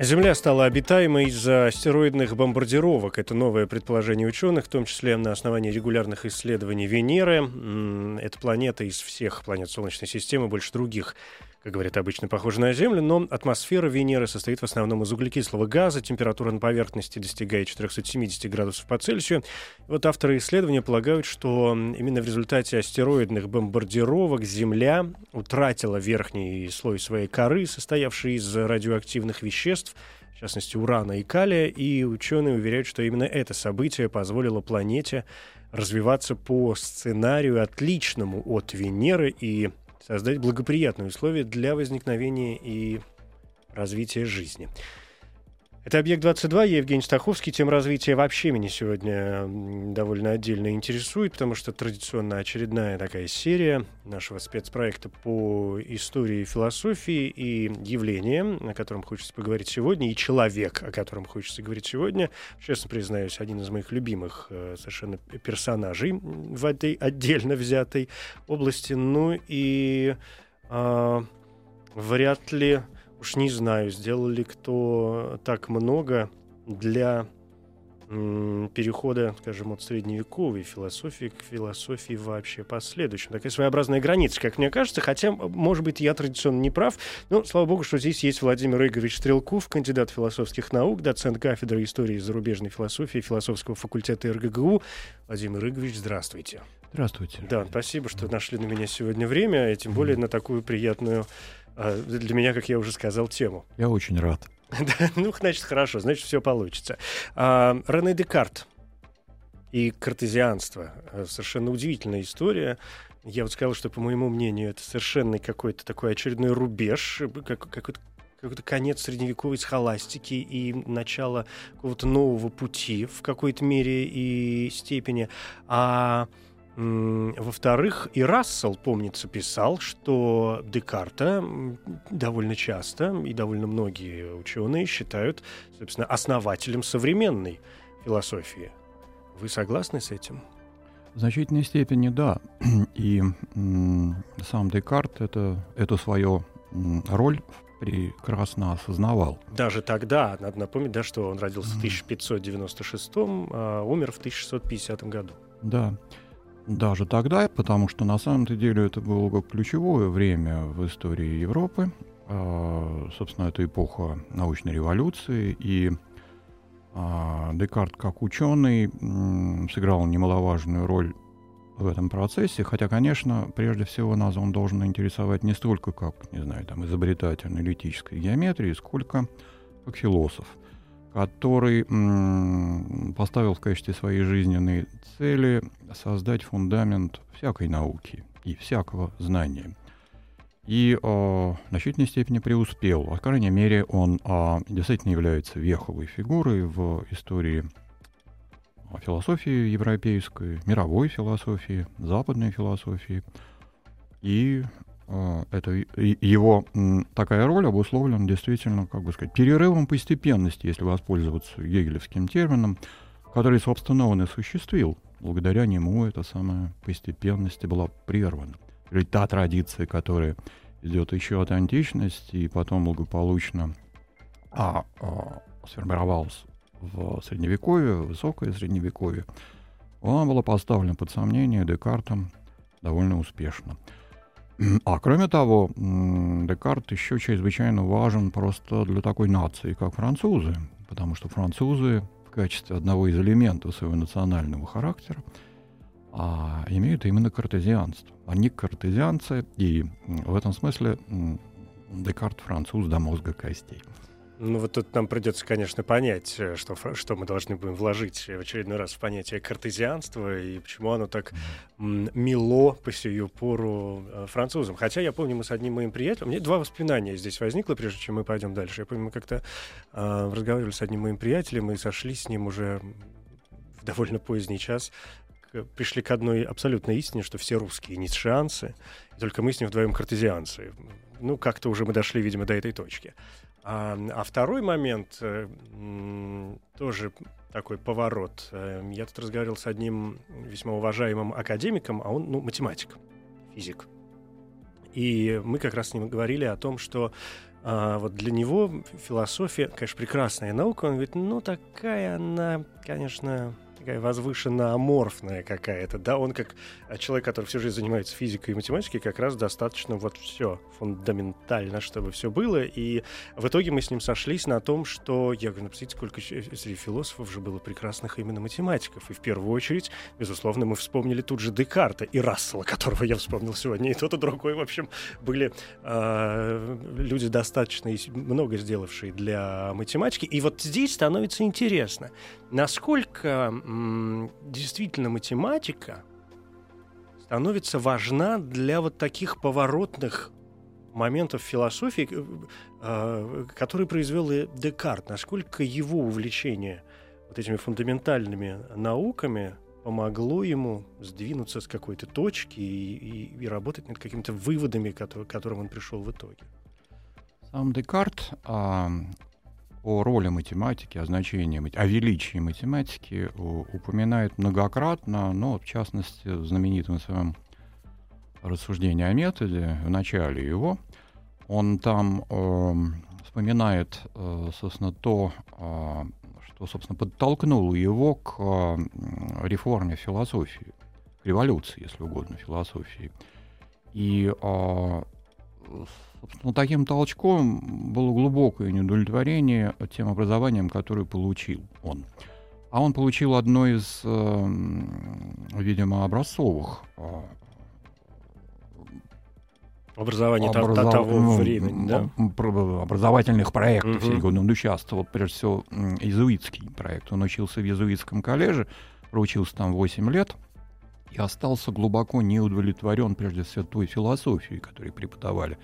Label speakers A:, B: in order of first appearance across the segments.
A: Земля стала обитаемой из-за астероидных бомбардировок. Это новое предположение ученых, в том числе на основании регулярных исследований Венеры. Эта планета из всех планет Солнечной системы больше других как говорят обычно, похожа на Землю, но атмосфера Венеры состоит в основном из углекислого газа, температура на поверхности достигает 470 градусов по Цельсию. Вот авторы исследования полагают, что именно в результате астероидных бомбардировок Земля утратила верхний слой своей коры, состоявший из радиоактивных веществ, в частности урана и калия, и ученые уверяют, что именно это событие позволило планете развиваться по сценарию отличному от Венеры и создать благоприятные условия для возникновения и развития жизни. Это «Объект-22», я Евгений Стаховский. Тем развития вообще меня сегодня довольно отдельно интересует, потому что традиционно очередная такая серия нашего спецпроекта по истории философии и явления, о котором хочется поговорить сегодня, и человек, о котором хочется говорить сегодня. Честно признаюсь, один из моих любимых э, совершенно персонажей в этой отдельно взятой области. Ну и э, вряд ли Уж не знаю, сделал ли кто так много для перехода, скажем, от средневековой философии к философии вообще последующим. Такая своеобразная граница, как мне кажется, хотя, может быть, я традиционно не прав, но, слава богу, что здесь есть Владимир Игоревич Стрелков, кандидат философских наук, доцент кафедры истории и зарубежной философии философского факультета РГГУ. Владимир Игоревич, здравствуйте.
B: Здравствуйте.
A: Да, спасибо, что нашли на меня сегодня время, и тем более на такую приятную для меня, как я уже сказал, тему.
B: Я очень рад.
A: ну, значит, хорошо, значит, все получится. А, Рене Декарт и картезианство. А, совершенно удивительная история. Я вот сказал, что, по моему мнению, это совершенно какой-то такой очередной рубеж, как, какой-то какой-то конец средневековой схоластики и начало какого-то нового пути в какой-то мере и степени. А во-вторых, и Рассел, помнится, писал, что Декарта довольно часто и довольно многие ученые считают, собственно, основателем современной философии. Вы согласны с этим?
B: В значительной степени да. И сам Декарт это, эту свою роль прекрасно осознавал.
A: Даже тогда, надо напомнить, да, что он родился в 1596, а умер в 1650 году.
B: Да даже тогда, потому что на самом-то деле это было ключевое время в истории Европы. А, собственно, это эпоха научной революции, и а, Декарт как ученый сыграл немаловажную роль в этом процессе, хотя, конечно, прежде всего нас он должен интересовать не столько как, не знаю, там, изобретатель аналитической геометрии, сколько как философ – который поставил в качестве своей жизненной цели создать фундамент всякой науки и всякого знания. И э, в значительной степени преуспел. По крайней мере, он э, действительно является веховой фигурой в истории философии европейской, мировой философии, западной философии. И а, это его такая роль обусловлена действительно, как бы сказать, перерывом постепенности, если воспользоваться гегелевским термином, который, собственно, он и осуществил. Благодаря нему эта самая постепенность была прервана. Ведь та традиция, которая идет еще от античности и потом благополучно а, а, сформировалась в Средневековье, высокое Средневековье, она была поставлена под сомнение Декартом довольно успешно. А кроме того, Декарт еще чрезвычайно важен просто для такой нации, как французы, потому что французы в качестве одного из элементов своего национального характера а, имеют именно картезианство. Они картезианцы, и в этом смысле Декарт француз до мозга костей.
A: Ну вот тут нам придется, конечно, понять, э, что, что мы должны будем вложить в очередной раз в понятие картезианства и почему оно так мило по сию пору э, французам. Хотя я помню, мы с одним моим приятелем, мне два воспоминания здесь возникло, прежде чем мы пойдем дальше. Я помню, мы как-то э, разговаривали с одним моим приятелем и сошли с ним уже в довольно поздний час пришли к одной абсолютной истине, что все русские ницшеанцы, и только мы с ним вдвоем картезианцы. Ну, как-то уже мы дошли, видимо, до этой точки. А, а второй момент, э, тоже такой поворот. Э, я тут разговаривал с одним весьма уважаемым академиком, а он, ну, математик, физик. И мы как раз с ним говорили о том, что а, вот для него философия, конечно, прекрасная наука. Он говорит, ну, такая она, конечно, такая возвышенно аморфная какая-то, да, он как а, человек, который всю жизнь занимается физикой и математикой, как раз достаточно вот все фундаментально, чтобы все было, и в итоге мы с ним сошлись на том, что, я говорю, ну, посмотрите, сколько среди философов же было прекрасных именно математиков, и в первую очередь, безусловно, мы вспомнили тут же Декарта и Рассела, которого я вспомнил сегодня, и тот, и другой, в общем, были э, люди достаточно много сделавшие для математики, и вот здесь становится интересно, насколько действительно математика становится важна для вот таких поворотных моментов философии, э, а, которые произвел и Декарт. Насколько его увлечение вот этими фундаментальными науками помогло ему сдвинуться с какой-то точки и, и, и работать над какими-то выводами, к которым он пришел в итоге.
B: Сам Декарт о роли математики, о значении, о величии математики упоминает многократно, но в частности в знаменитом своем рассуждении о методе, в начале его, он там э, вспоминает, э, собственно, то, э, что, собственно, подтолкнуло его к э, реформе философии, к революции, если угодно, философии. И э, Собственно, таким толчком было глубокое неудовлетворение тем образованием, которое получил он. А он получил одно из, э, видимо, образцовых
A: э, образование образов... того ну, времени, да?
B: образовательных проектов. Uh-huh. Он участвовал, прежде всего, иезуитский проект. Он учился в иезуитском коллеже, проучился там 8 лет и остался глубоко неудовлетворен, прежде всего, той философией, которую преподавали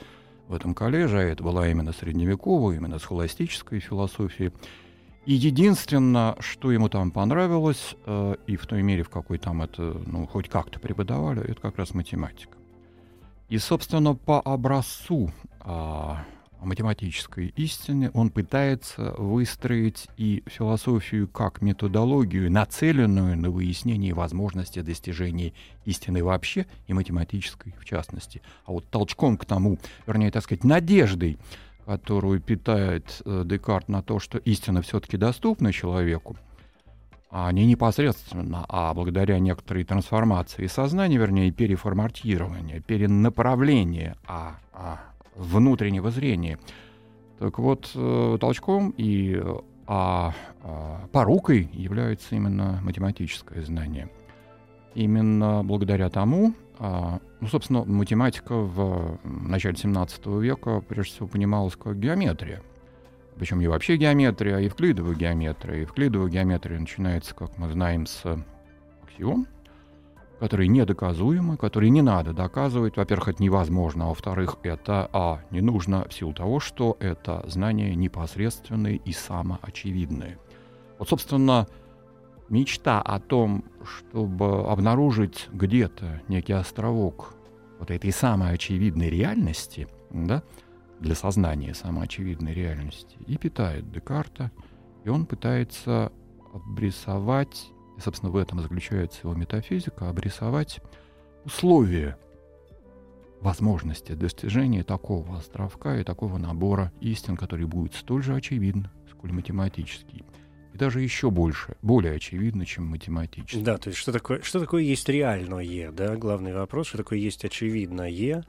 B: в этом коллеже, а это была именно средневековая, именно схоластическая философия. И единственное, что ему там понравилось, э, и в той мере, в какой там это, ну, хоть как-то преподавали, это как раз математика. И, собственно, по образцу э, математической истины он пытается выстроить и философию как методологию, нацеленную на выяснение возможности достижения истины вообще и математической в частности. А вот толчком к тому, вернее, так сказать, надеждой, которую питает э, Декарт на то, что истина все-таки доступна человеку, а не непосредственно, а благодаря некоторой трансформации сознания, вернее, переформатирования, перенаправления, а, а внутреннего зрения. Так вот, э, толчком и а, а порукой является именно математическое знание. Именно благодаря тому, а, ну, собственно, математика в начале 17 века прежде всего понималась как геометрия. Причем и вообще геометрия, и евклидовая геометрия. Евклидовая геометрия начинается, как мы знаем, с аксиом, которые недоказуемы, которые не надо доказывать. Во-первых, это невозможно, а во-вторых, это а, не нужно в силу того, что это знания непосредственные и самоочевидные. Вот, собственно, мечта о том, чтобы обнаружить где-то некий островок вот этой самой очевидной реальности, да, для сознания самоочевидной реальности, и питает Декарта, и он пытается обрисовать и, собственно, в этом заключается его метафизика, обрисовать условия возможности достижения такого островка и такого набора истин, который будет столь же очевиден, сколь математический. И даже еще больше, более очевидно, чем математический.
A: Да, то есть что такое, что такое есть реальное, да, главный вопрос, что такое есть очевидное, mm.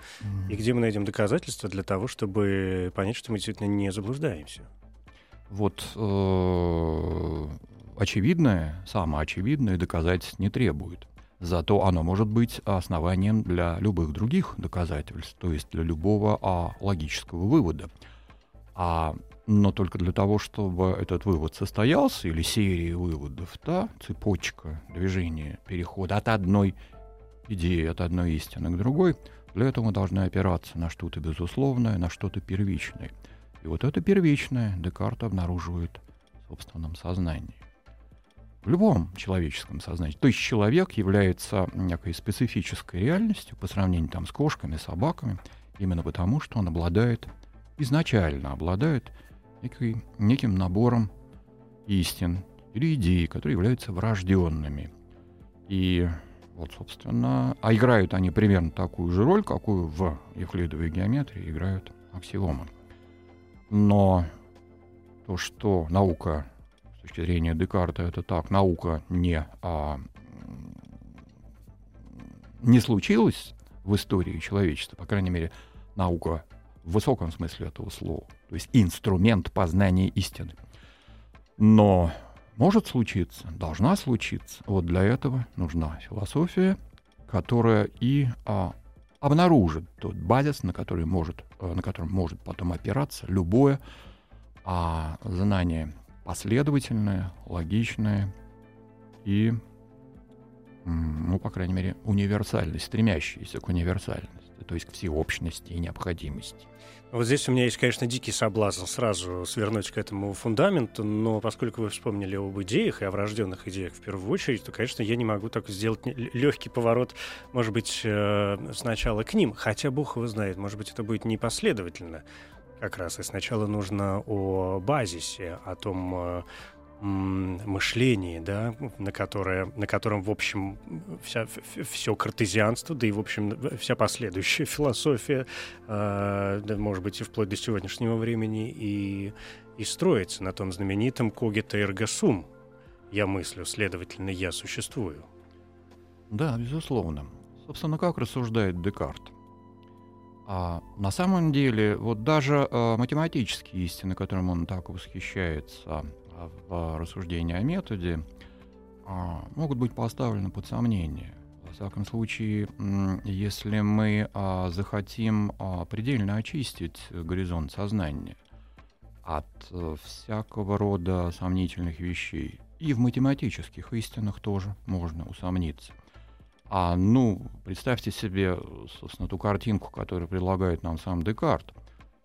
A: и где мы найдем доказательства для того, чтобы понять, что мы действительно не заблуждаемся.
B: Вот э, очевидное, самое очевидное доказательств не требует. Зато оно может быть основанием для любых других доказательств, то есть для любого а, логического вывода. А, но только для того, чтобы этот вывод состоялся, или серия выводов, да, цепочка движения, перехода от одной идеи, от одной истины к другой, для этого должны опираться на что-то безусловное, на что-то первичное. И вот это первичное Декарт обнаруживает в собственном сознании. В любом человеческом сознании. То есть человек является некой специфической реальностью по сравнению там, с кошками, собаками, именно потому, что он обладает, изначально обладает некой, неким набором истин или идей, которые являются врожденными. И вот, собственно, а играют они примерно такую же роль, какую в евклидовой геометрии играют аксиомы. Но то, что наука точки зрения Декарта это так, наука не, а, не случилась в истории человечества, по крайней мере, наука в высоком смысле этого слова, то есть инструмент познания истины. Но может случиться, должна случиться. Вот для этого нужна философия, которая и а, обнаружит тот базис, на, который может, э, на котором может потом опираться любое а, знание последовательное, логичное и, ну, по крайней мере, универсальное, стремящееся к универсальности, то есть к всеобщности и необходимости.
A: Вот здесь у меня есть, конечно, дикий соблазн сразу свернуть к этому фундаменту, но поскольку вы вспомнили об идеях и о врожденных идеях в первую очередь, то, конечно, я не могу так сделать легкий поворот, может быть, э, сначала к ним, хотя Бог его знает, может быть, это будет непоследовательно как раз, и сначала нужно о базисе, о том, э, мышлении, да, на, которое, на котором, в общем, вся, все картезианство, да и, в общем, вся последующая философия, э, да, может быть, и вплоть до сегодняшнего времени, и, и строится на том знаменитом «когита эрго сум». Я мыслю, следовательно, я существую.
B: Да, безусловно. Собственно, как рассуждает Декарт? А на самом деле, вот даже э, математические истины, которым он так восхищается, в рассуждении о методе а, могут быть поставлены под сомнение. Во всяком случае, если мы а, захотим а, предельно очистить горизонт сознания от э, всякого рода сомнительных вещей, и в математических истинах тоже можно усомниться. А ну, представьте себе, собственно, ту картинку, которую предлагает нам сам Декарт.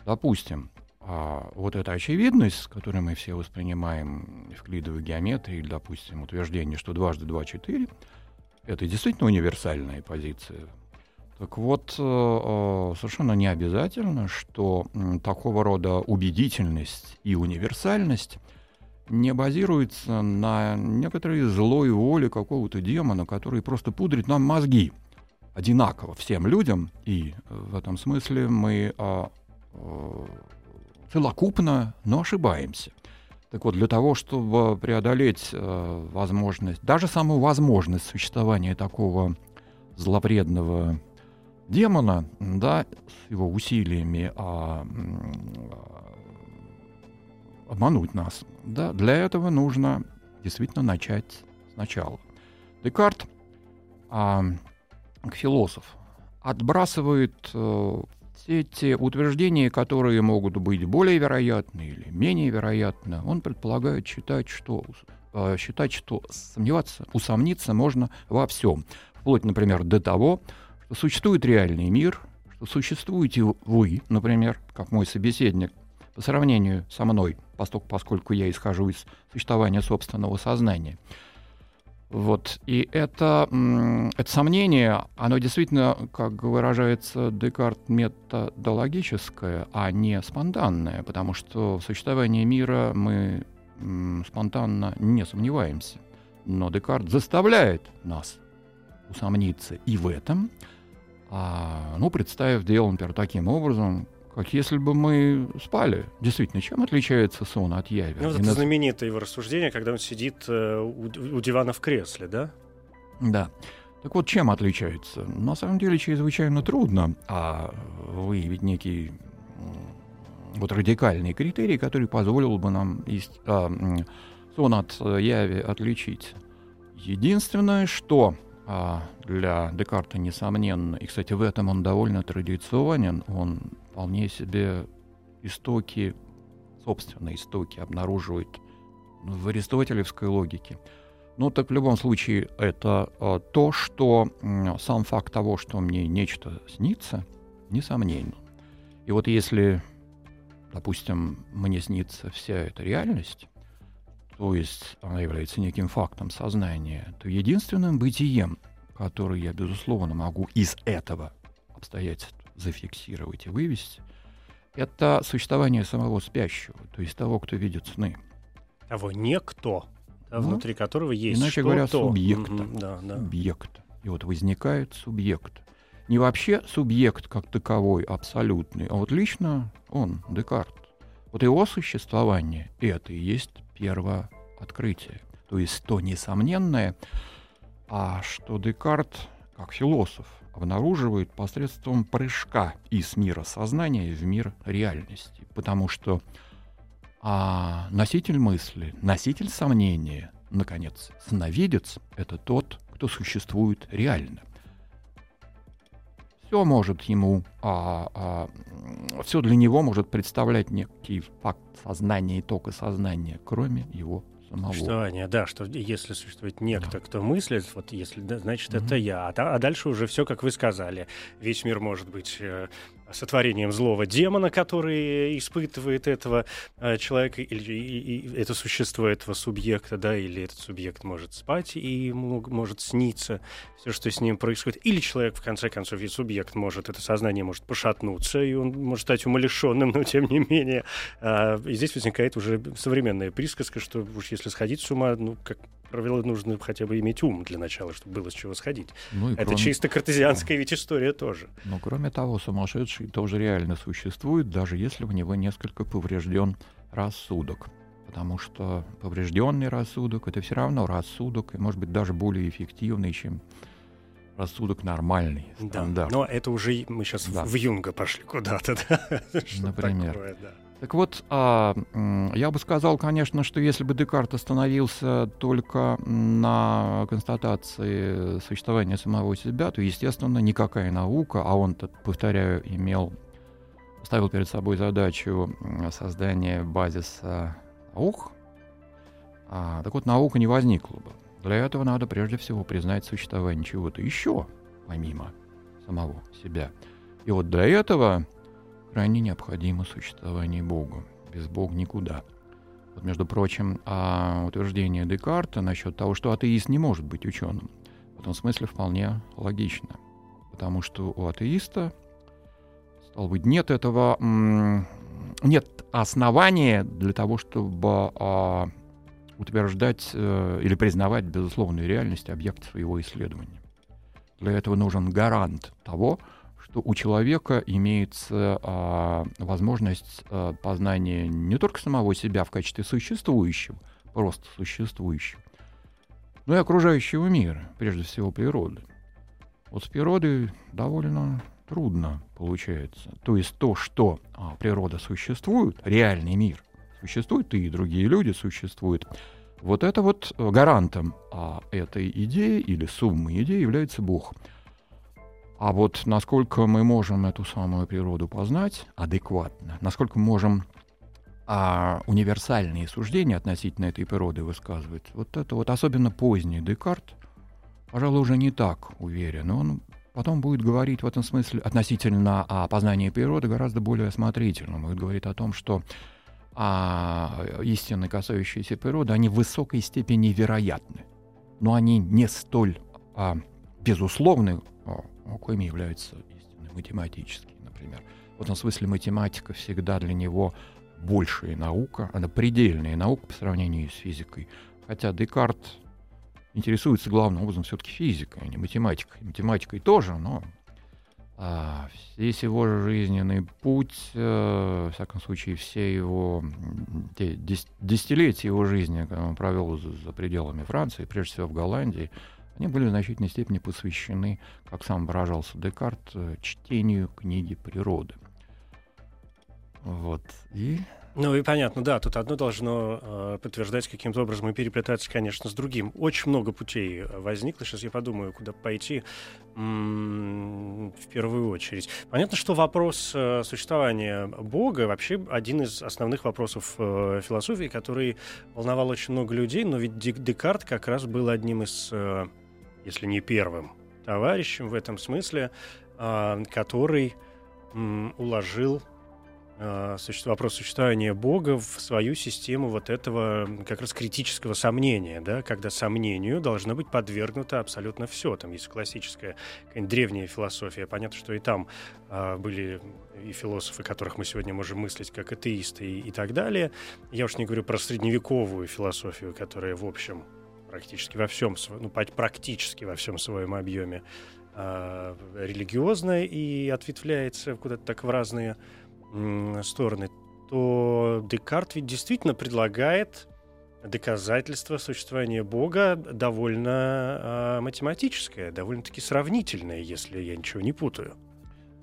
B: Допустим, а вот эта очевидность, с которой мы все воспринимаем евклидовую геометрию, или, допустим, утверждение, что дважды два — четыре, это действительно универсальная позиция. Так вот, э, э, совершенно не обязательно, что такого рода убедительность и универсальность не базируется на некоторой злой воле какого-то демона, который просто пудрит нам мозги одинаково всем людям. И в этом смысле мы а, э, целокупно, но ошибаемся. Так вот, для того, чтобы преодолеть э, возможность, даже самую возможность существования такого злопредного демона, да, с его усилиями а, обмануть нас, да, для этого нужно действительно начать сначала. Декарт, а, философ, отбрасывает э, все те утверждения, которые могут быть более вероятны или менее вероятны, он предполагает считать, что, э, считать, что сомневаться, усомниться можно во всем. Вплоть, например, до того, что существует реальный мир, что существуете вы, например, как мой собеседник, по сравнению со мной, поскольку, поскольку я исхожу из существования собственного сознания – вот. И это, это сомнение, оно действительно, как выражается Декарт, методологическое, а не спонтанное, потому что в существовании мира мы спонтанно не сомневаемся. Но Декарт заставляет нас усомниться и в этом, а, ну, представив дело, например, таким образом, как если бы мы спали. Действительно, чем отличается сон от яви?
A: Ну, вот это знаменитое его рассуждение, когда он сидит э, у, у дивана в кресле, да?
B: Да. Так вот, чем отличается? На самом деле, чрезвычайно трудно а выявить некий вот радикальный критерий, который позволил бы нам из, а, сон от яви отличить. Единственное, что для Декарта несомненно, и, кстати, в этом он довольно традиционен, он вполне себе истоки, собственные истоки обнаруживает в аристотелевской логике. Ну, так в любом случае, это э, то, что э, сам факт того, что мне нечто снится, несомненно. И вот если, допустим, мне снится вся эта реальность, то есть она является неким фактом сознания, то единственным бытием, которое я, безусловно, могу из этого обстоятельства зафиксировать и вывести, это существование самого спящего, то есть того, кто видит сны.
A: Того некто, да, ну, внутри которого есть
B: Иначе говоря, субъекта.
A: Угу, да, да.
B: Субъект. И вот возникает субъект. Не вообще субъект как таковой абсолютный, а вот лично он, Декарт. Вот его существование — это и есть первое открытие. То есть то несомненное, а что Декарт, как философ, обнаруживает посредством прыжка из мира сознания в мир реальности. Потому что а, носитель мысли, носитель сомнения, наконец, сновидец — это тот, кто существует реально. Все может ему, а, а, все для него может представлять некий факт сознания и тока сознания, кроме его самого.
A: Существование, да, что если существует некто, да. кто мыслит, вот если, да, значит, mm-hmm. это я. А, а дальше уже все, как вы сказали. Весь мир может быть э, сотворением злого демона, который испытывает этого э, человека, или и, и, это существо этого субъекта, да, или этот субъект может спать и может сниться все, что с ним происходит. Или человек, в конце концов, и субъект может, это сознание может пошатнуться, и он может стать умалишенным, но тем не менее. Э, и здесь возникает уже современная присказка, что уж если сходить с ума, ну, как правило, нужно хотя бы иметь ум для начала, чтобы было с чего сходить. Ну, Это кроме... чисто картезианская ведь история тоже.
B: Но кроме того, сумасшедший тоже реально существует, даже если у него несколько поврежден рассудок. Потому что поврежденный рассудок это все равно рассудок, и может быть даже более эффективный, чем рассудок нормальный.
A: Стандарт. Да, но это уже мы сейчас да. в Юнга пошли куда-то, да?
B: Например. Такое, да. Так вот, а, я бы сказал, конечно, что если бы Декарт остановился только на констатации существования самого себя, то, естественно, никакая наука, а он, повторяю, имел, ставил перед собой задачу создания базиса наук, а, так вот, наука не возникла бы. Для этого надо прежде всего признать существование чего-то еще, помимо самого себя. И вот для этого крайне необходимо существование Бога. Без Бога никуда. Вот, между прочим, а утверждение Декарта насчет того, что атеист не может быть ученым, в этом смысле вполне логично. Потому что у атеиста, стало быть, нет этого, нет основания для того, чтобы а, утверждать э, или признавать безусловную реальность объекта своего исследования. Для этого нужен гарант того, что у человека имеется а, возможность а, познания не только самого себя в качестве существующего, просто существующего, но и окружающего мира, прежде всего природы. Вот с природой довольно трудно получается. То есть то, что а, природа существует, реальный мир существует, и другие люди существуют, вот это вот гарантом а, этой идеи или суммы идей является Бог – а вот насколько мы можем эту самую природу познать адекватно, насколько мы можем а, универсальные суждения относительно этой природы высказывать, вот это вот особенно поздний Декарт, пожалуй, уже не так уверен. Он потом будет говорить в этом смысле относительно а, познания природы гораздо более осмотрительно. Он будет говорить о том, что а, истины, касающиеся природы, они в высокой степени вероятны, но они не столь а, безусловны, коими являются истины математические, например. В этом смысле математика всегда для него большая наука, она предельная наука по сравнению с физикой. Хотя Декарт интересуется главным образом все-таки физикой, а не математикой. Математикой тоже, но а, весь его жизненный путь, э, в всяком случае, все его те, десятилетия его жизни, когда он провел за, за пределами Франции, прежде всего в Голландии, они были в значительной степени посвящены, как сам выражался Декарт, э, чтению книги природы. Вот. И
A: ну и понятно, да, тут одно должно э, подтверждать каким-то образом и переплетаться, конечно, с другим. Очень много путей э, возникло. Сейчас я подумаю, куда пойти м- в первую очередь. Понятно, что вопрос э, существования Бога вообще один из основных вопросов э, философии, который волновал очень много людей, но ведь Декарт как раз был одним из, э, если не первым, товарищем в этом смысле, э, который уложил э, вопрос существования Бога в свою систему вот этого как раз критического сомнения, да, когда сомнению должно быть подвергнуто абсолютно все. Там есть классическая древняя философия. Понятно, что и там э, были и философы, которых мы сегодня можем мыслить как атеисты и, и так далее. Я уж не говорю про средневековую философию, которая, в общем, практически во всем, ну, практически во всем своем объеме э, религиозная и ответвляется куда-то так в разные э, стороны, то Декарт ведь действительно предлагает доказательство существования Бога довольно э, математическое, довольно-таки сравнительное, если я ничего не путаю.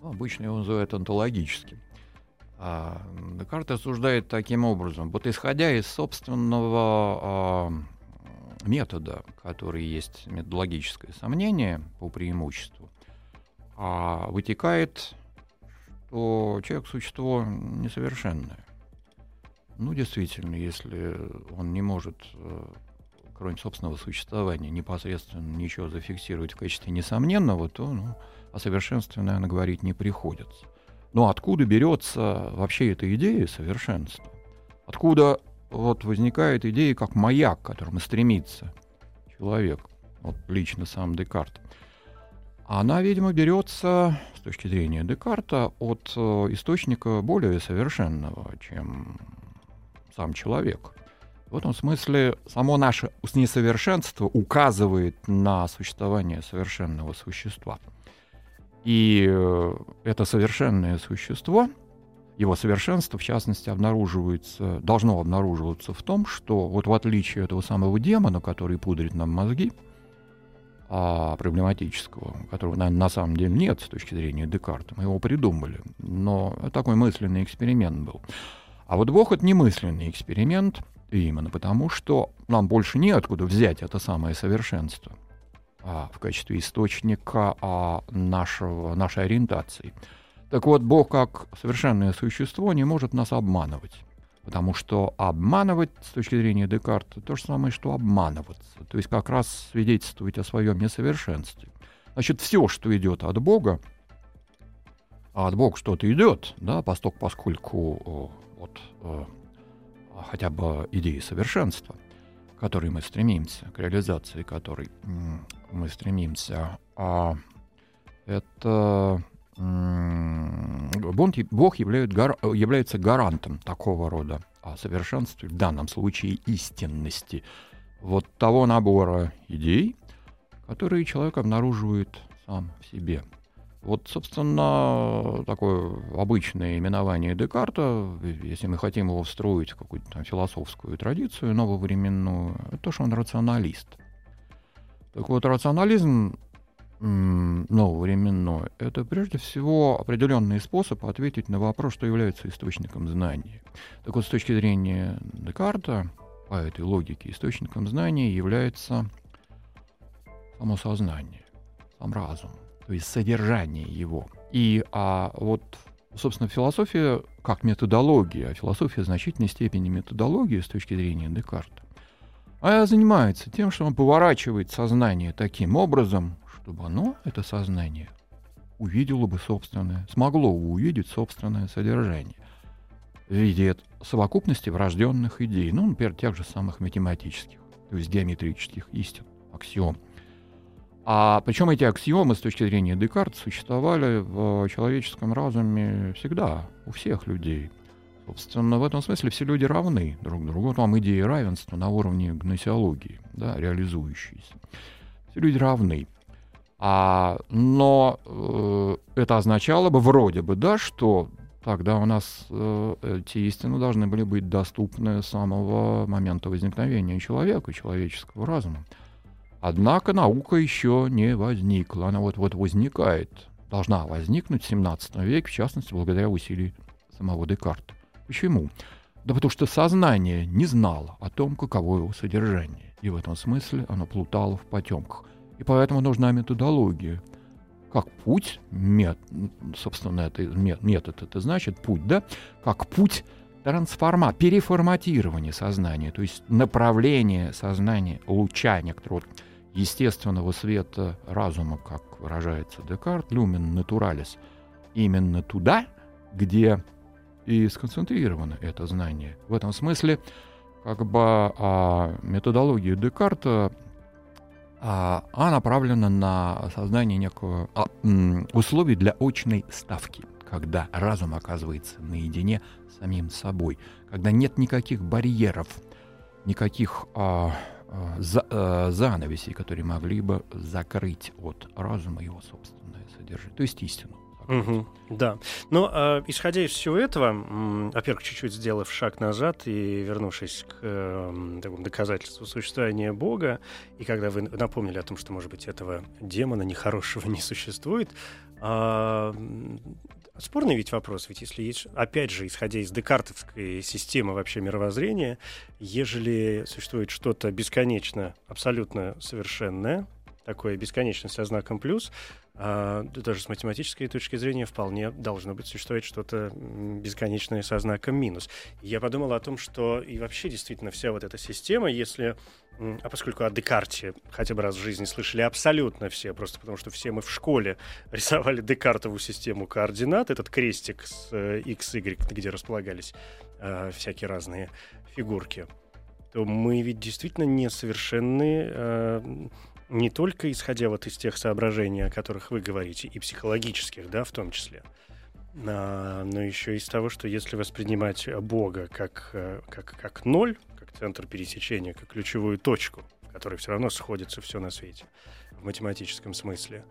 B: Ну, обычно его называют онтологическим. А Декарт осуждает таким образом. Вот исходя из собственного метода, который есть методологическое сомнение по преимуществу, а вытекает, что человек существо несовершенное. Ну, действительно, если он не может, э, кроме собственного существования, непосредственно ничего зафиксировать в качестве несомненного, то ну, о совершенстве, наверное, говорить не приходится. Но откуда берется вообще эта идея совершенства? Откуда вот возникает идея как маяк, к которому стремится человек, вот лично сам Декарт. Она, видимо, берется с точки зрения Декарта от э, источника более совершенного, чем сам человек. В этом смысле само наше несовершенство указывает на существование совершенного существа. И э, это совершенное существо — его совершенство, в частности, обнаруживается, должно обнаруживаться в том, что вот в отличие от этого самого демона, который пудрит нам мозги, а проблематического, которого, наверное, на самом деле нет с точки зрения Декарта, мы его придумали, но такой мысленный эксперимент был. А вот Бог — это не мысленный эксперимент, именно потому, что нам больше неоткуда взять это самое совершенство а, в качестве источника а, нашего, нашей ориентации — так вот, Бог как совершенное существо не может нас обманывать. Потому что обманывать с точки зрения Декарта то же самое, что обманываться. То есть как раз свидетельствовать о своем несовершенстве. Значит, все, что идет от Бога, а от Бога что-то идет, да, поскольку, поскольку вот, э, хотя бы идеи совершенства, к которой мы стремимся, к реализации которой мы стремимся, а это Бог является гарантом такого рода совершенства, в данном случае истинности, вот того набора идей, которые человек обнаруживает сам в себе. Вот, собственно, такое обычное именование Декарта, если мы хотим его встроить в какую-то там философскую традицию нововременную, это то, что он рационалист. Так вот, рационализм нововременное, это прежде всего определенный способ ответить на вопрос, что является источником знания. Так вот, с точки зрения Декарта, по этой логике, источником знания является само сознание, сам разум, то есть содержание его. И а вот, собственно, философия как методология, а философия в значительной степени методология с точки зрения Декарта, а занимается тем, что он поворачивает сознание таким образом, чтобы оно, это сознание, увидело бы собственное, смогло увидеть собственное содержание в виде совокупности врожденных идей, ну, например, тех же самых математических, то есть геометрических истин, аксиом. А причем эти аксиомы с точки зрения Декарта существовали в человеческом разуме всегда, у всех людей. Собственно, в этом смысле все люди равны друг другу. Вот вам идея равенства на уровне гносеологии, да, реализующиеся. Все люди равны. А, но э, это означало бы вроде бы, да, что тогда у нас э, эти истины должны были быть доступны с самого момента возникновения человека, человеческого разума. Однако наука еще не возникла. Она вот-вот возникает, должна возникнуть в 17 веке, в частности, благодаря усилиям самого Декарта. Почему? Да потому что сознание не знало о том, каково его содержание. И в этом смысле оно плутало в потемках. И поэтому нужна методология. Как путь, мет, собственно, это метод, это значит путь, да, как путь трансформа, переформатирования сознания, то есть направление сознания, луча некоторого естественного света разума, как выражается Декарт, люмен натуралис, именно туда, где и сконцентрировано это знание. В этом смысле как бы а, методология Декарта а, а направлена на создание некого а, условий для очной ставки, когда разум оказывается наедине с самим собой, когда нет никаких барьеров, никаких а, а, за, а, занавесей, которые могли бы закрыть от разума его собственное содержание, то есть истину.
A: Угу, да. Но э, исходя из всего этого, во-первых, чуть-чуть сделав шаг назад и вернувшись к э, доказательству существования Бога, и когда вы напомнили о том, что, может быть, этого демона нехорошего не существует, э, спорный ведь вопрос, ведь если есть, опять же, исходя из декартовской системы вообще мировоззрения, ежели существует что-то бесконечно, абсолютно совершенное, такое бесконечное со знаком плюс, а, даже с математической точки зрения вполне должно быть существовать что-то бесконечное со знаком минус. Я подумал о том, что и вообще действительно вся вот эта система, если а поскольку о Декарте хотя бы раз в жизни слышали абсолютно все, просто потому что все мы в школе рисовали Декартову систему координат, этот крестик с э, x, y, где располагались э, всякие разные фигурки, то мы ведь действительно несовершенны э, не только исходя вот из тех соображений, о которых вы говорите, и психологических, да, в том числе, а, но еще из того, что если воспринимать Бога как, э, как, как ноль, как центр пересечения, как ключевую точку, в которой все равно сходится все на свете, в математическом смысле,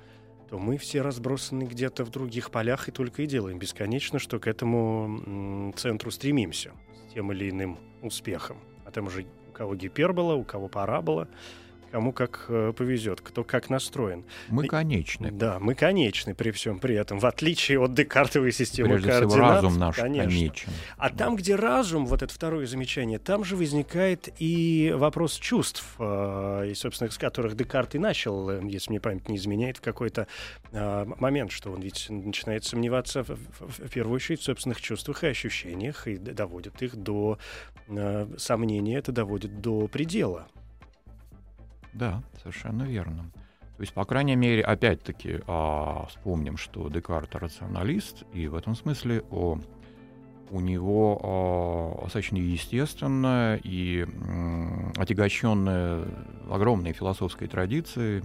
A: то мы все разбросаны где-то в других полях и только и делаем бесконечно, что к этому центру стремимся с тем или иным успехом. А там уже у кого гипербола, у кого парабола, кому как э, повезет, кто как настроен.
B: Мы конечны.
A: Да, мы конечны при всем при этом, в отличие от декартовой системы
B: Прежде
A: координат.
B: Всего, разум наш
A: конечно.
B: конечен.
A: А там, где разум, вот это второе замечание, там же возникает и вопрос чувств, э, и, собственно, с которых Декарт и начал, э, если мне память не изменяет, в какой-то момент, что он ведь начинает сомневаться в, в, в первую очередь в собственных чувствах и ощущениях, и доводит их до сомнения, это доводит до предела.
B: Да, совершенно верно. То есть, по крайней мере, опять-таки, а, вспомним, что Декарт рационалист, и в этом смысле о, у него а, достаточно естественное и м, отягощенное огромной философской традицией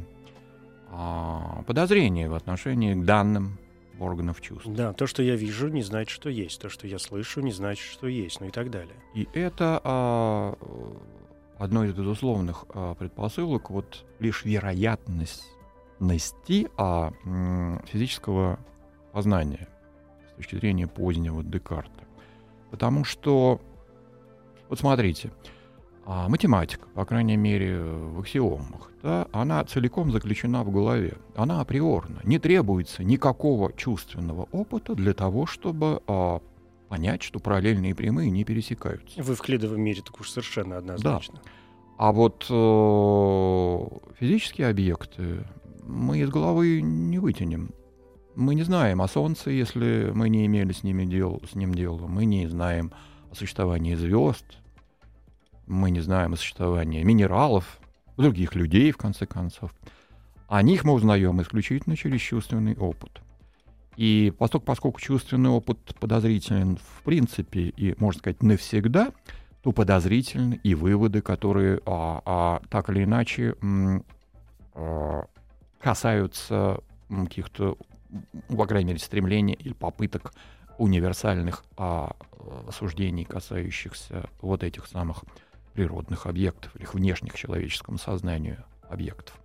B: а, подозрение в отношении к данным органов чувств.
A: Да, то, что я вижу, не значит, что есть. То, что я слышу, не значит, что есть, ну и так далее.
B: И это а, одной из безусловных а, предпосылок вот лишь вероятность нести а, физического познания с точки зрения позднего Декарта. Потому что, вот смотрите, а, математика, по крайней мере, в аксиомах, да, она целиком заключена в голове. Она априорна. Не требуется никакого чувственного опыта для того, чтобы а, понять, что параллельные прямые не пересекаются.
A: Вы в клидовом мире так уж совершенно однозначно.
B: Да. А вот э, физические объекты мы из головы не вытянем. Мы не знаем о Солнце, если мы не имели с, ними дел, с ним дела. Мы не знаем о существовании звезд. Мы не знаем о существовании минералов, других людей, в конце концов. О них мы узнаем исключительно через чувственный опыт. И поскольку, поскольку чувственный опыт подозрителен в принципе и, можно сказать, навсегда, то подозрительны и выводы, которые а, а, так или иначе м, а, касаются каких-то, по крайней мере, стремлений или попыток универсальных а, суждений, касающихся вот этих самых природных объектов или внешних человеческому сознанию объектов.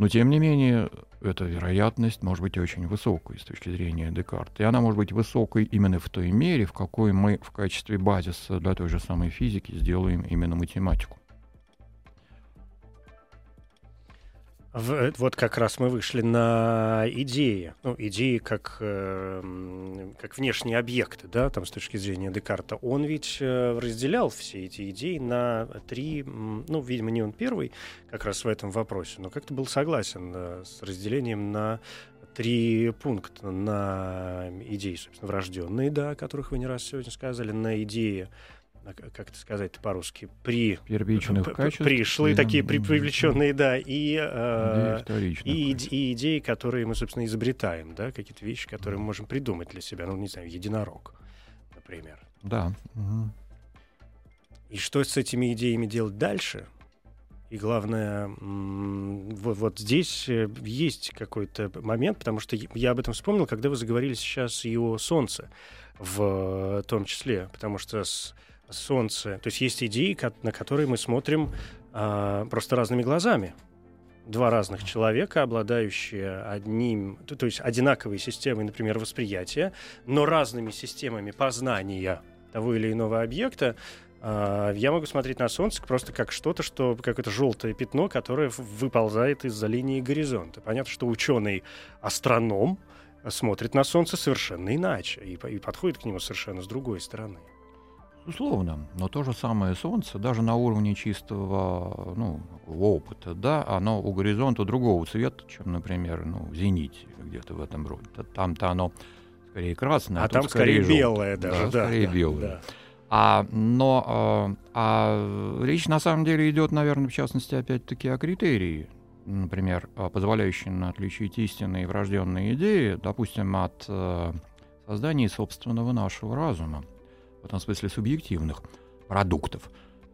B: Но, тем не менее, эта вероятность может быть очень высокой с точки зрения Декарта. И она может быть высокой именно в той мере, в какой мы в качестве базиса для той же самой физики сделаем именно математику.
A: В, э, вот как раз мы вышли на идеи. Ну, идеи как, э, как внешние объекты, да, там с точки зрения Декарта. Он ведь э, разделял все эти идеи на три, ну, видимо, не он первый как раз в этом вопросе, но как-то был согласен э, с разделением на три пункта. На идеи, собственно, врожденные, да, о которых вы не раз сегодня сказали, на идеи как это сказать по-русски, при
B: первичных качеств,
A: пришлые такие при, привлеченные, да, и, э, и, и идеи, которые мы, собственно, изобретаем, да, какие-то вещи, которые мы можем придумать для себя, ну, не знаю, единорог, например.
B: Да. Мгм.
A: И что с этими идеями делать дальше? И главное, вот, вот здесь э, есть какой-то момент, потому что я- об этом вспомнил, когда вы заговорили сейчас и о Солнце в том числе, потому что с Солнце, то есть есть идеи, на которые мы смотрим а, просто разными глазами. Два разных человека, обладающие одним, то, есть одинаковой системой, например, восприятия, но разными системами познания того или иного объекта, а, я могу смотреть на Солнце просто как что-то, что какое-то желтое пятно, которое выползает из-за линии горизонта. Понятно, что ученый астроном смотрит на Солнце совершенно иначе и, и подходит к нему совершенно с другой стороны.
B: Условно, но то же самое Солнце, даже на уровне чистого ну, опыта, да, оно у горизонта другого цвета, чем, например, ну, или где-то в этом роде. Там-то оно скорее красное,
A: А,
B: а,
A: там скорее
B: желтое.
A: белое даже, да.
B: скорее
A: да,
B: белое.
A: да.
B: А, но а, а речь на самом деле идет, наверное, в частности, опять-таки о критерии, например, позволяющие отличить истинные и врожденные идеи, допустим, от э, создания собственного нашего разума, в этом смысле субъективных продуктов.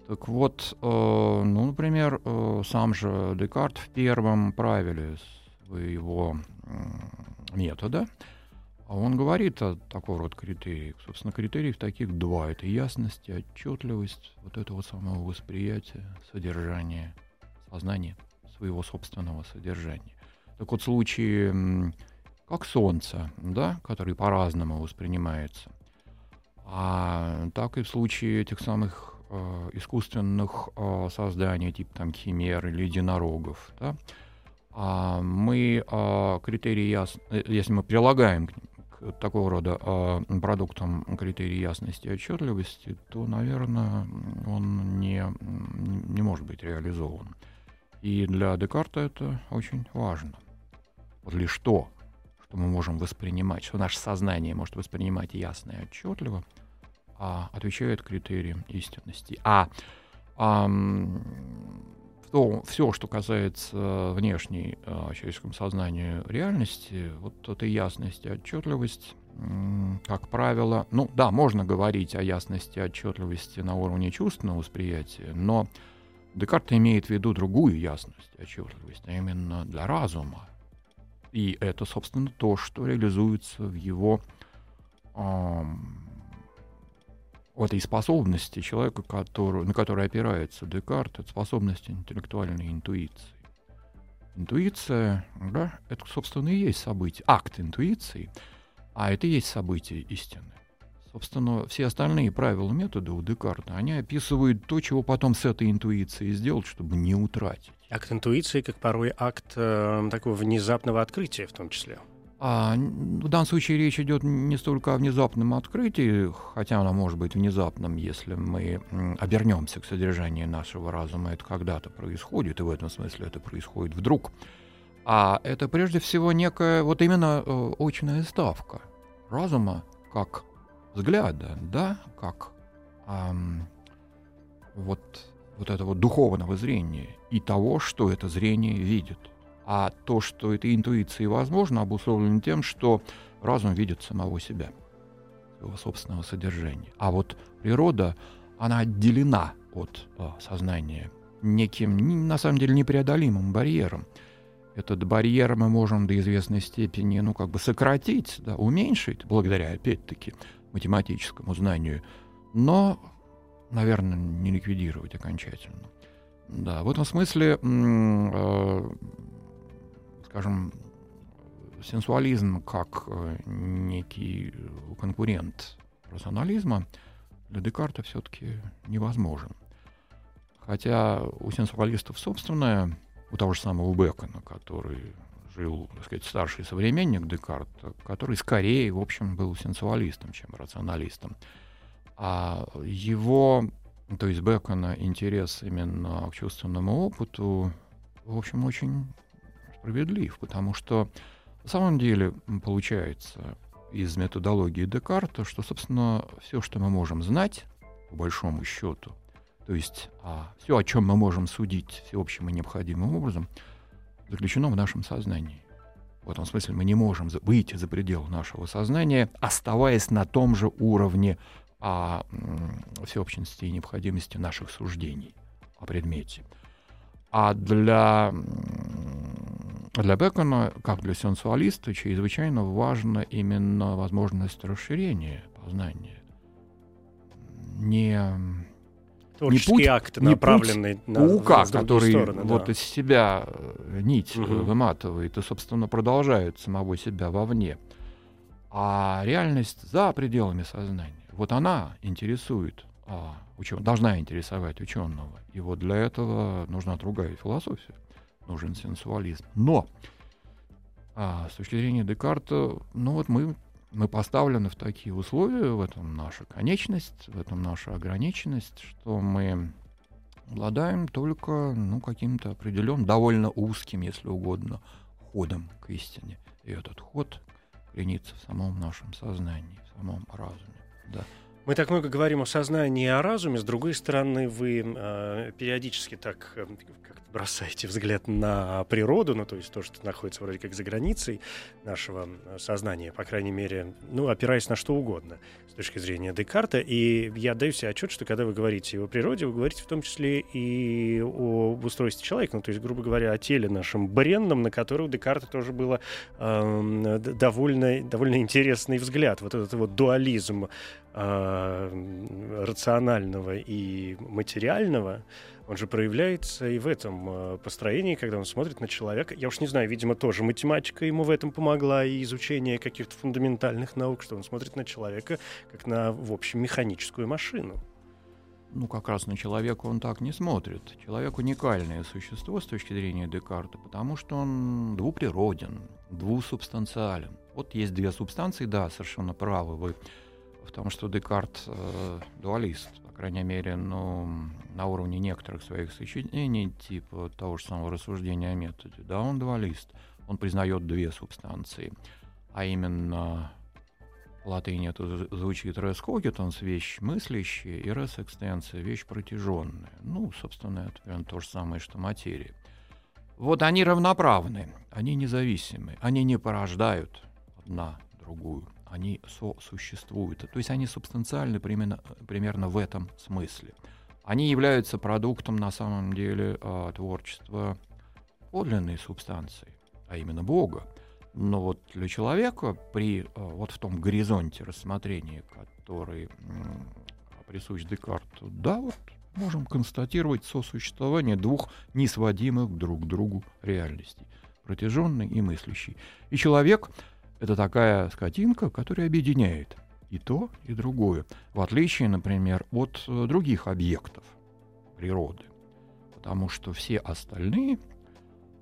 B: Так вот, э, ну, например, э, сам же Декарт в первом правиле своего м, метода а он говорит о такого рода критериях. Собственно, критериев таких два. Это ясность отчетливость вот этого самого восприятия, содержания, сознания своего собственного содержания. Так вот, м, как Солнце, да, который по-разному воспринимается, а так и в случае этих самых э, искусственных э, созданий, типа там химер или единорогов, да, а мы а, критерии яс... э, если мы прилагаем к, к такого рода а, продуктам критерии ясности и отчетливости, то, наверное, он не, не может быть реализован. И для Декарта это очень важно. Лишь то, что мы можем воспринимать, что наше сознание может воспринимать ясно и отчетливо, а, отвечает критериям истинности. А, ам, то все, что касается внешней э, человеческому сознанию реальности, вот эта ясность и отчетливость, как правило, ну да, можно говорить о ясности отчетливости на уровне чувственного восприятия, но Декарт имеет в виду другую ясность отчетливость, а именно для разума. И это, собственно, то, что реализуется в его в этой способности человека, который, на которой опирается Декарт, это способность интеллектуальной интуиции. Интуиция, да, это, собственно, и есть событие, акт интуиции, а это и есть событие истины. Собственно, все остальные правила метода у Декарта, они описывают то, чего потом с этой интуицией сделать, чтобы не утратить.
A: Акт интуиции, как порой акт э, такого внезапного открытия в том числе.
B: А, в данном случае речь идет не столько о внезапном открытии, хотя оно может быть внезапным, если мы обернемся к содержанию нашего разума. Это когда-то происходит, и в этом смысле это происходит вдруг. А это прежде всего некая вот именно э, очная ставка разума как взгляда, да, как ам, вот, вот этого духовного зрения и того, что это зрение видит. А то, что этой интуиции возможно, обусловлено тем, что разум видит самого себя, своего собственного содержания. А вот природа, она отделена от э, сознания неким, на самом деле, непреодолимым барьером. Этот барьер мы можем до известной степени, ну, как бы сократить, да, уменьшить, благодаря, опять-таки, математическому знанию, но, наверное, не ликвидировать окончательно. Да, в этом смысле, э, скажем, сенсуализм как э, некий конкурент рационализма для Декарта все-таки невозможен. Хотя у сенсуалистов собственное, у того же самого Бекона, который жил, так сказать, старший современник Декарта, который скорее, в общем, был сенсуалистом, чем рационалистом. А его, то есть Бекона, интерес именно к чувственному опыту, в общем, очень справедлив, потому что на самом деле получается из методологии Декарта, что, собственно, все, что мы можем знать, по большому счету, то есть а, все, о чем мы можем судить всеобщим и необходимым образом, заключено в нашем сознании. В этом смысле мы не можем выйти за пределы нашего сознания, оставаясь на том же уровне о всеобщности и необходимости наших суждений о предмете. А для, для Бекона, как для сенсуалиста, чрезвычайно важна именно возможность расширения познания. Не
A: Творческий
B: не путь,
A: акт,
B: не
A: направленный
B: путь
A: на
B: паука,
A: другую
B: который
A: сторону,
B: вот
A: да.
B: из себя э, нить
A: Мгм.
B: выматывает и, собственно, продолжает самого себя вовне. А реальность за пределами сознания, вот она интересует, а, учё- должна интересовать ученого. И вот для этого нужна другая философия, нужен сенсуализм. Но а, с точки зрения Декарта, ну вот мы мы поставлены в такие условия, в этом наша конечность, в этом наша ограниченность, что мы обладаем только ну, каким-то определенным, довольно узким, если угодно, ходом к истине. И этот ход коренится в самом нашем сознании, в самом разуме. Да.
A: Мы так много говорим о сознании и о разуме. С другой стороны, вы э, периодически так э, как-то бросаете взгляд на природу, ну, то есть то, что находится вроде как за границей нашего э, сознания, по крайней мере, ну, опираясь на что угодно с точки зрения Декарта. И я даю себе отчет, что когда вы говорите о природе, вы говорите в том числе и об устройстве человека, ну, то есть, грубо говоря, о теле нашем бренном, на которое у Декарта тоже было д- довольно, довольно интересный взгляд. Вот этот вот дуализм э, рационального и материального, он же проявляется и в этом э, построении, когда он смотрит на человека. Я уж не знаю, видимо, тоже математика ему в этом помогла, и изучение каких-то фундаментальных наук, что он смотрит на человека как на, в общем, механическую машину.
B: Ну, как раз на человека он так не смотрит. Человек уникальное существо с точки зрения Декарта, потому что он двуприроден, двусубстанциален. Вот есть две субстанции, да, совершенно правы вы в том, что Декарт э, дуалист, по крайней мере, ну, на уровне некоторых своих сочинений, типа того же самого рассуждения о методе, да, он дуалист. Он признает две субстанции, а именно в латыни это звучит res cogitans, вещь мыслящая, и res extensa, вещь протяженная. Ну, собственно, это примерно то же самое, что материя. Вот они равноправны, они независимы, они не порождают одна другую, они сосуществуют. То есть они субстанциальны примерно, примерно в этом смысле. Они являются продуктом, на самом деле, а, творчества подлинной субстанции, а именно Бога. Но вот для человека при а, вот в том горизонте рассмотрения, который присущ Декарту, да, вот можем констатировать сосуществование двух несводимых друг к другу реальностей, протяженной и мыслящей. И человек — это такая скотинка, которая объединяет и то, и другое, в отличие, например, от э, других объектов природы, потому что все остальные,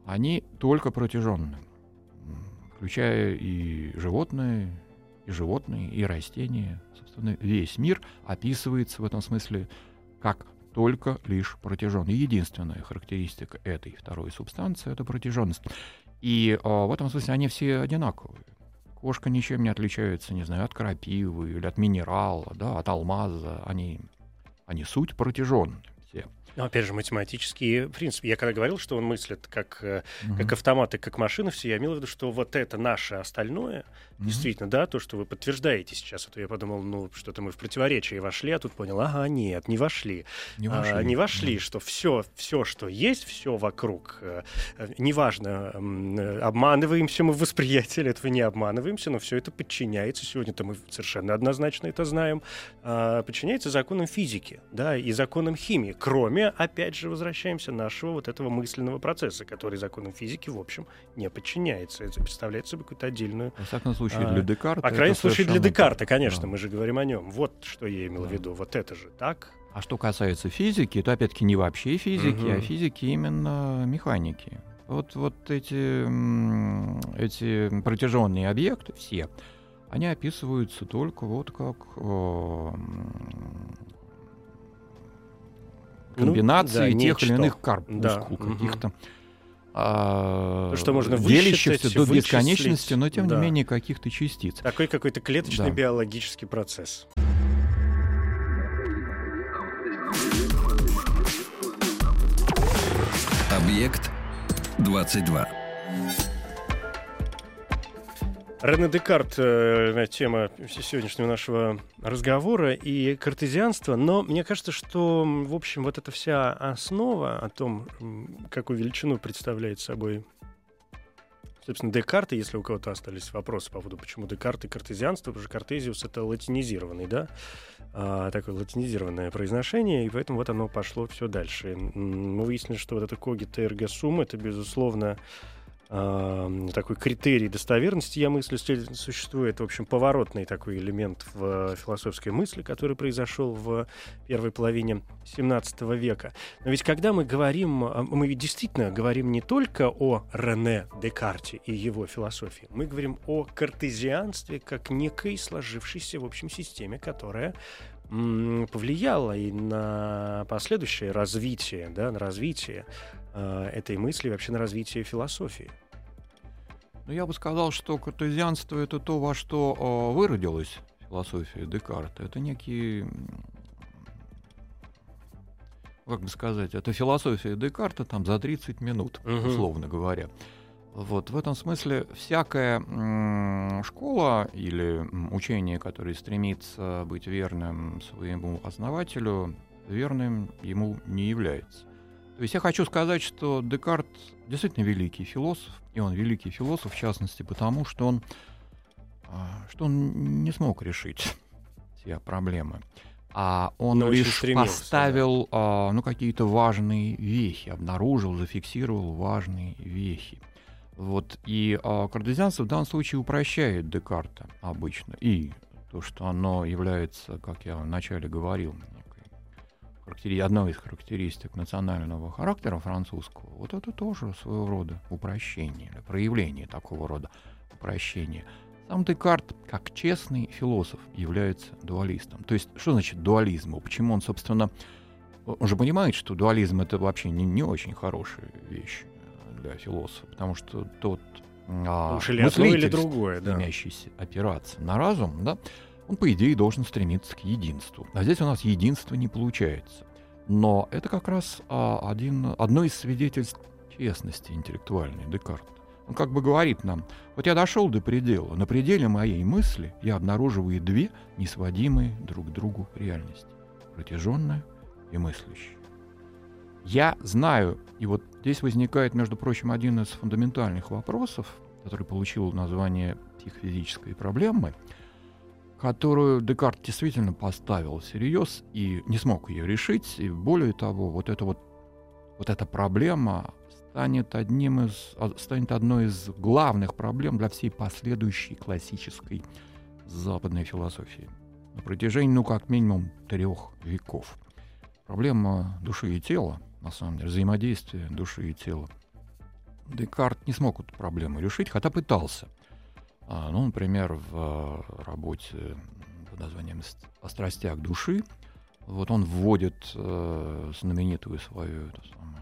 B: они только протяженные включая и животные, и животные, и растения. Собственно, весь мир описывается в этом смысле как только лишь протяженный. Единственная характеристика этой второй субстанции — это протяженность. И а, в этом смысле они все одинаковые. Кошка ничем не отличается, не знаю, от крапивы или от минерала, да, от алмаза. Они, они суть протяженные все.
A: Но, опять же, математический принцип. Я когда говорил, что он мыслит как,
B: Мгм.
A: как автоматы, как машины все, я имел в виду, что вот это наше остальное,
B: Мгм.
A: действительно, да, то, что вы подтверждаете сейчас, а то я подумал, ну, что-то мы в противоречие вошли, а тут понял, ага, нет, не вошли.
B: Не
A: А,
B: вошли.
A: не вошли,
B: Да.
A: что все, все, что есть, все вокруг, э, э, неважно, э, обманываемся мы в восприятии или этого не обманываемся, но все это подчиняется, сегодня-то мы совершенно однозначно это знаем, а, подчиняется законам физики, да, и законам химии, кроме, опять же, возвращаемся нашего вот этого мысленного процесса, который законам физики, в общем, не подчиняется. Это представляет собой какую-то отдельную
B: Во всяком случае,
A: А,
B: для Декарта.
A: по крайнем случае, для Декарта, конечно,
B: да.
A: мы же говорим о нем. Вот что я имел в
B: Да.
A: виду. Вот это же так.
B: А что касается физики, то опять-таки не вообще физики, а
A: Мгм.
B: физики именно механики. Вот, вот эти, эти протяженные объекты, все, они описываются только вот как э, м,
A: Ну,
B: комбинации
A: да,
B: тех
A: нечто.
B: или иных
A: Да,
B: корпускул,
A: мгм.
B: каких-то а,
A: То, что можно
B: делящихся до бесконечности, но тем
A: да.
B: не менее каких-то частиц.
A: Такой какой-то клеточный
B: Да.
A: биологический процесс.
C: Объект 22.
A: Рене Декарт э, тема сегодняшнего нашего разговора и картезианство, но мне кажется, что, в общем, вот эта вся основа о том, какую величину представляет собой собственно, Декарт, если у кого-то остались вопросы по поводу, почему Декарт и картезианство, потому что картезиус — это латинизированный, да, а, такое латинизированное произношение, и поэтому вот оно пошло все дальше. Мы выяснили, что вот это когита эрго сум — это, безусловно, такой критерий достоверности, я мыслю, существует, в общем, поворотный такой элемент в философской мысли, который произошел в первой половине 17 века. Но ведь когда мы говорим, а, мы ведь действительно говорим не только о Рене Декарте и его философии, мы говорим о картезианстве как некой сложившейся, в общем, системе, которая повлияла и на последующее развитие, да, на развитие э, этой мысли, вообще на развитие философии.
B: Ну, я бы сказал, что картезианство это то, во что э, выродилась философия Декарта. Это некий, как бы сказать, это философия Декарта там за 30 минут, угу. условно говоря. Вот в этом смысле всякая м, школа или учение, которое стремится быть верным своему основателю, верным ему не является. То есть я хочу сказать, что Декарт действительно великий философ, и он великий философ, в частности, потому что он, а, что он не смог решить все проблемы. А он Но лишь поставил да. ну, какие-то важные вехи, обнаружил, зафиксировал важные вехи. Вот. И а, кардезианство в данном случае упрощает Декарта обычно. И то, что оно является, как я вначале говорил, характери... одной из характеристик национального характера французского, вот это тоже своего рода упрощение, проявление такого рода упрощения. Сам Декарт, как честный философ, является дуалистом. То есть, что значит дуализм? Почему он, собственно, он же понимает, что дуализм это вообще не, не очень хорошая вещь для философа, потому что тот
A: а, мыслитель, или другое, да.
B: стремящийся опираться на разум, да, он, по идее, должен стремиться к единству. А здесь у нас единство не получается. Но это как раз а, один, одно из свидетельств честности интеллектуальной Декарта. Он как бы говорит нам, вот я дошел до предела, на пределе моей мысли я обнаруживаю две несводимые друг к другу реальности. Протяженная и мыслящая. Я знаю, и вот здесь возникает, между прочим, один из фундаментальных вопросов, который получил название психофизической проблемы — которую Декарт действительно поставил всерьез и не смог ее решить. И более того, вот эта вот, вот эта проблема станет, одним из, а, станет одной из главных проблем для всей последующей классической западной философии на протяжении, ну, как минимум, трех веков. Проблема души и тела, на самом деле, взаимодействие души и тела. Декарт не смог эту проблему решить, хотя пытался — ну, например, в э, работе под названием «О страстях души» вот он вводит э, знаменитую свою эту самую,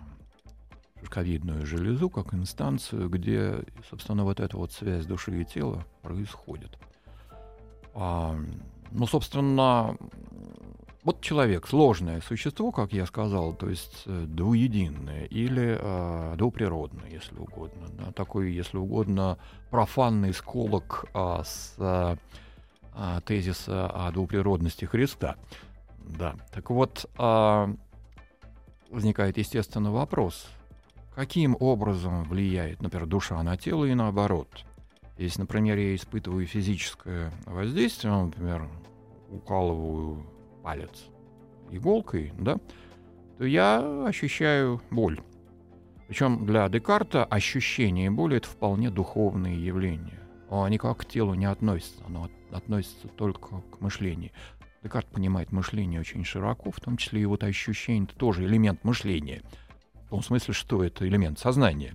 B: шишковидную железу как инстанцию, где, собственно, вот эта вот связь души и тела происходит. А, ну, собственно, вот человек сложное существо, как я сказал, то есть э, двуединное или э, двуприродное, если угодно. Да, такой, если угодно, профанный сколок э, с э, тезиса о двуприродности Христа. Да, так вот, э, возникает, естественно, вопрос, каким образом влияет, например, душа на тело и наоборот. Если, например, я испытываю физическое воздействие, например, укалываю палец иголкой, да, то я ощущаю боль. Причем для Декарта ощущение боли это вполне духовное явление. Оно никак к телу не относится, оно относится только к мышлению. Декарт понимает мышление очень широко, в том числе и вот ощущение это тоже элемент мышления. В том смысле, что это элемент сознания,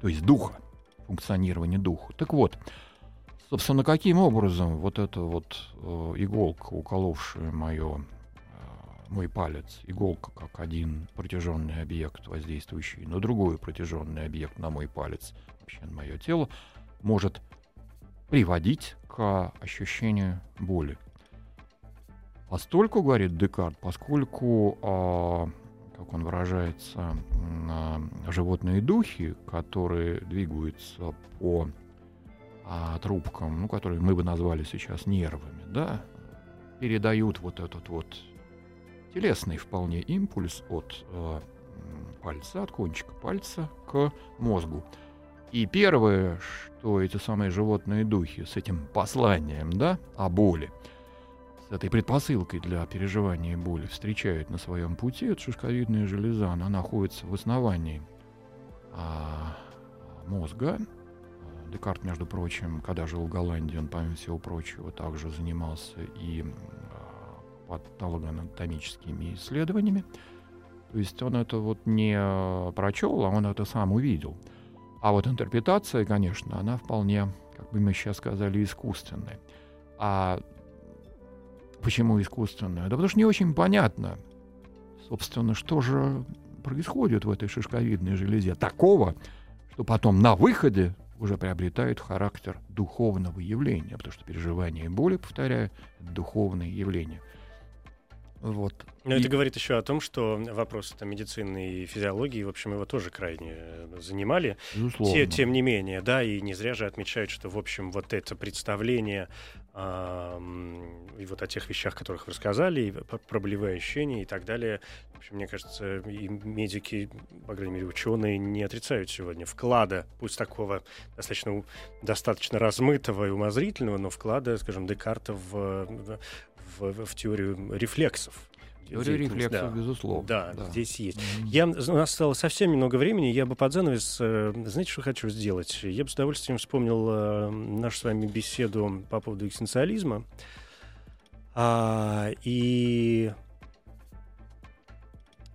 B: то есть духа, функционирование духа. Так вот, Собственно, каким образом вот эта вот э, иголка, уколовшая моё, э, мой палец, иголка как один протяженный объект, воздействующий на другой протяженный объект, на мой палец, вообще на мое тело, может приводить к ощущению боли. Постольку, говорит Декарт, поскольку, э, как он выражается, э, животные духи, которые двигаются по а, трубкам, ну, которые мы бы назвали сейчас нервами, да, передают вот этот вот телесный вполне импульс от э, пальца, от кончика пальца к мозгу. И первое, что эти самые животные духи с этим посланием, да, о боли, с этой предпосылкой для переживания боли встречают на своем пути, это шишковидная железа, она находится в основании а, мозга. Декарт, между прочим, когда жил в Голландии, он, помимо всего прочего, также занимался и а, патологоанатомическими исследованиями. То есть он это вот не прочел, а он это сам увидел. А вот интерпретация, конечно, она вполне, как бы мы сейчас сказали, искусственная. А почему искусственная? Да потому что не очень понятно, собственно, что же происходит в этой шишковидной железе такого, что потом на выходе уже приобретает характер духовного явления, потому что переживание боли, повторяю, духовное явление.
A: Вот. Но и... это говорит еще о том, что вопросы там, медицины и физиологии, в общем, его тоже крайне э, занимали. Те, тем не менее, да, и не зря же отмечают, что, в общем, вот это представление и вот о тех вещах, которых вы рассказали, и про болевые ощущения и так далее. В общем, мне кажется, и медики, по крайней мере, ученые не отрицают сегодня вклада, пусть такого достаточно, достаточно размытого и умозрительного, но вклада, скажем, Декарта в, в, в теорию рефлексов.
B: Теория рефлексов, да. безусловно.
A: Да, да, здесь есть. Mm-hmm. Я, у нас стало совсем немного времени, я бы под занавес, э, знаете, что хочу сделать? Я бы с удовольствием вспомнил э, нашу с вами беседу по поводу экзистенциализма. А, и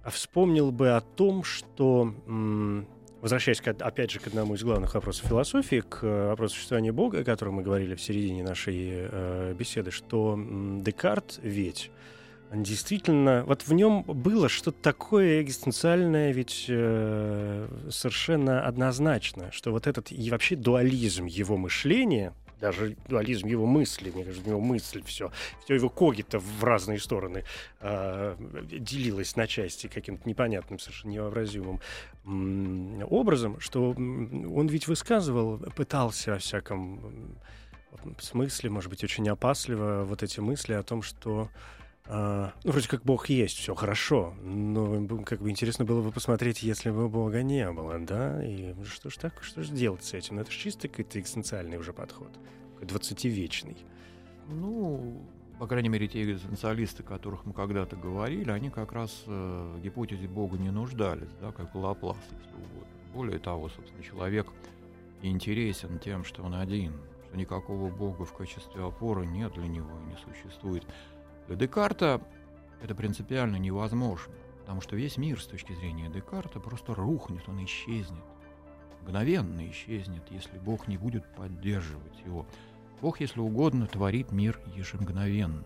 A: вспомнил бы о том, что, возвращаясь, к, опять же, к одному из главных вопросов философии, к вопросу существования Бога, о котором мы говорили в середине нашей э, беседы, что Декарт ведь Действительно, вот в нем было что-то такое экзистенциальное, ведь э, совершенно однозначно, что вот этот и вообще дуализм его мышления, даже дуализм его мысли, мне кажется, его мысль все, все его когито в разные стороны э, делилось на части каким-то непонятным, совершенно невообразимым образом, что он ведь высказывал, пытался о всяком смысле, может быть, очень опасливо вот эти мысли о том, что а, ну, вроде как Бог есть, все хорошо. Но как бы интересно было бы посмотреть, если бы Бога не было, да? И что ж так, что же делать с этим? Ну, это же чисто какой-то экзистенциальный уже подход, двадцативечный.
B: Ну, по крайней мере, те экзистенциалисты, о которых мы когда-то говорили, они как раз э, в гипотезе Бога не нуждались, да, как Лаплас, если угодно. Более того, собственно, человек интересен тем, что он один, что никакого Бога в качестве опоры нет для него и не существует. Для Декарта это принципиально невозможно, потому что весь мир с точки зрения Декарта просто рухнет, он исчезнет. Мгновенно исчезнет, если Бог не будет поддерживать его. Бог, если угодно, творит мир ежемгновенно.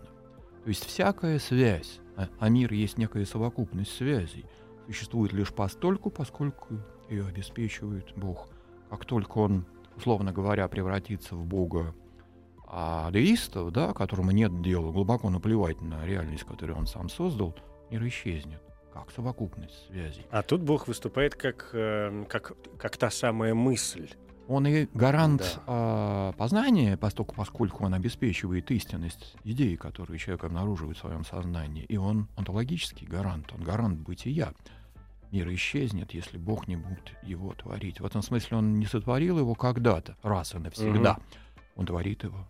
B: То есть всякая связь, а, а мир есть некая совокупность связей, существует лишь постольку, поскольку ее обеспечивает Бог. Как только он, условно говоря, превратится в Бога а деистов, да, которому нет дела, глубоко наплевать на реальность, которую он сам создал, мир исчезнет как совокупность связей.
A: А тут Бог выступает как, э, как, как та самая мысль.
B: Он и гарант да. э, познания, поскольку, поскольку он обеспечивает истинность идеи, которые человек обнаруживает в своем сознании. И он онтологический гарант, он гарант бытия. Мир исчезнет, если Бог не будет его творить. В этом смысле он не сотворил его когда-то, раз и навсегда. Угу. Он творит его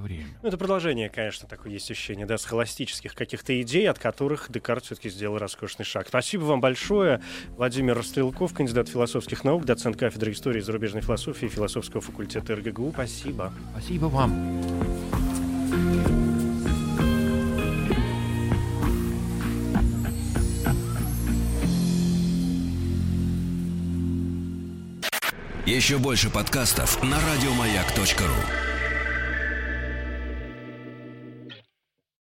B: время.
A: Ну, это продолжение, конечно, такое есть ощущение, да, схоластических каких-то идей, от которых Декарт все-таки сделал роскошный шаг. Спасибо вам большое. Владимир Стрелков, кандидат философских наук, доцент кафедры истории и зарубежной философии философского факультета РГГУ. Спасибо.
B: Спасибо вам.
C: Еще больше подкастов на радиомаяк.ру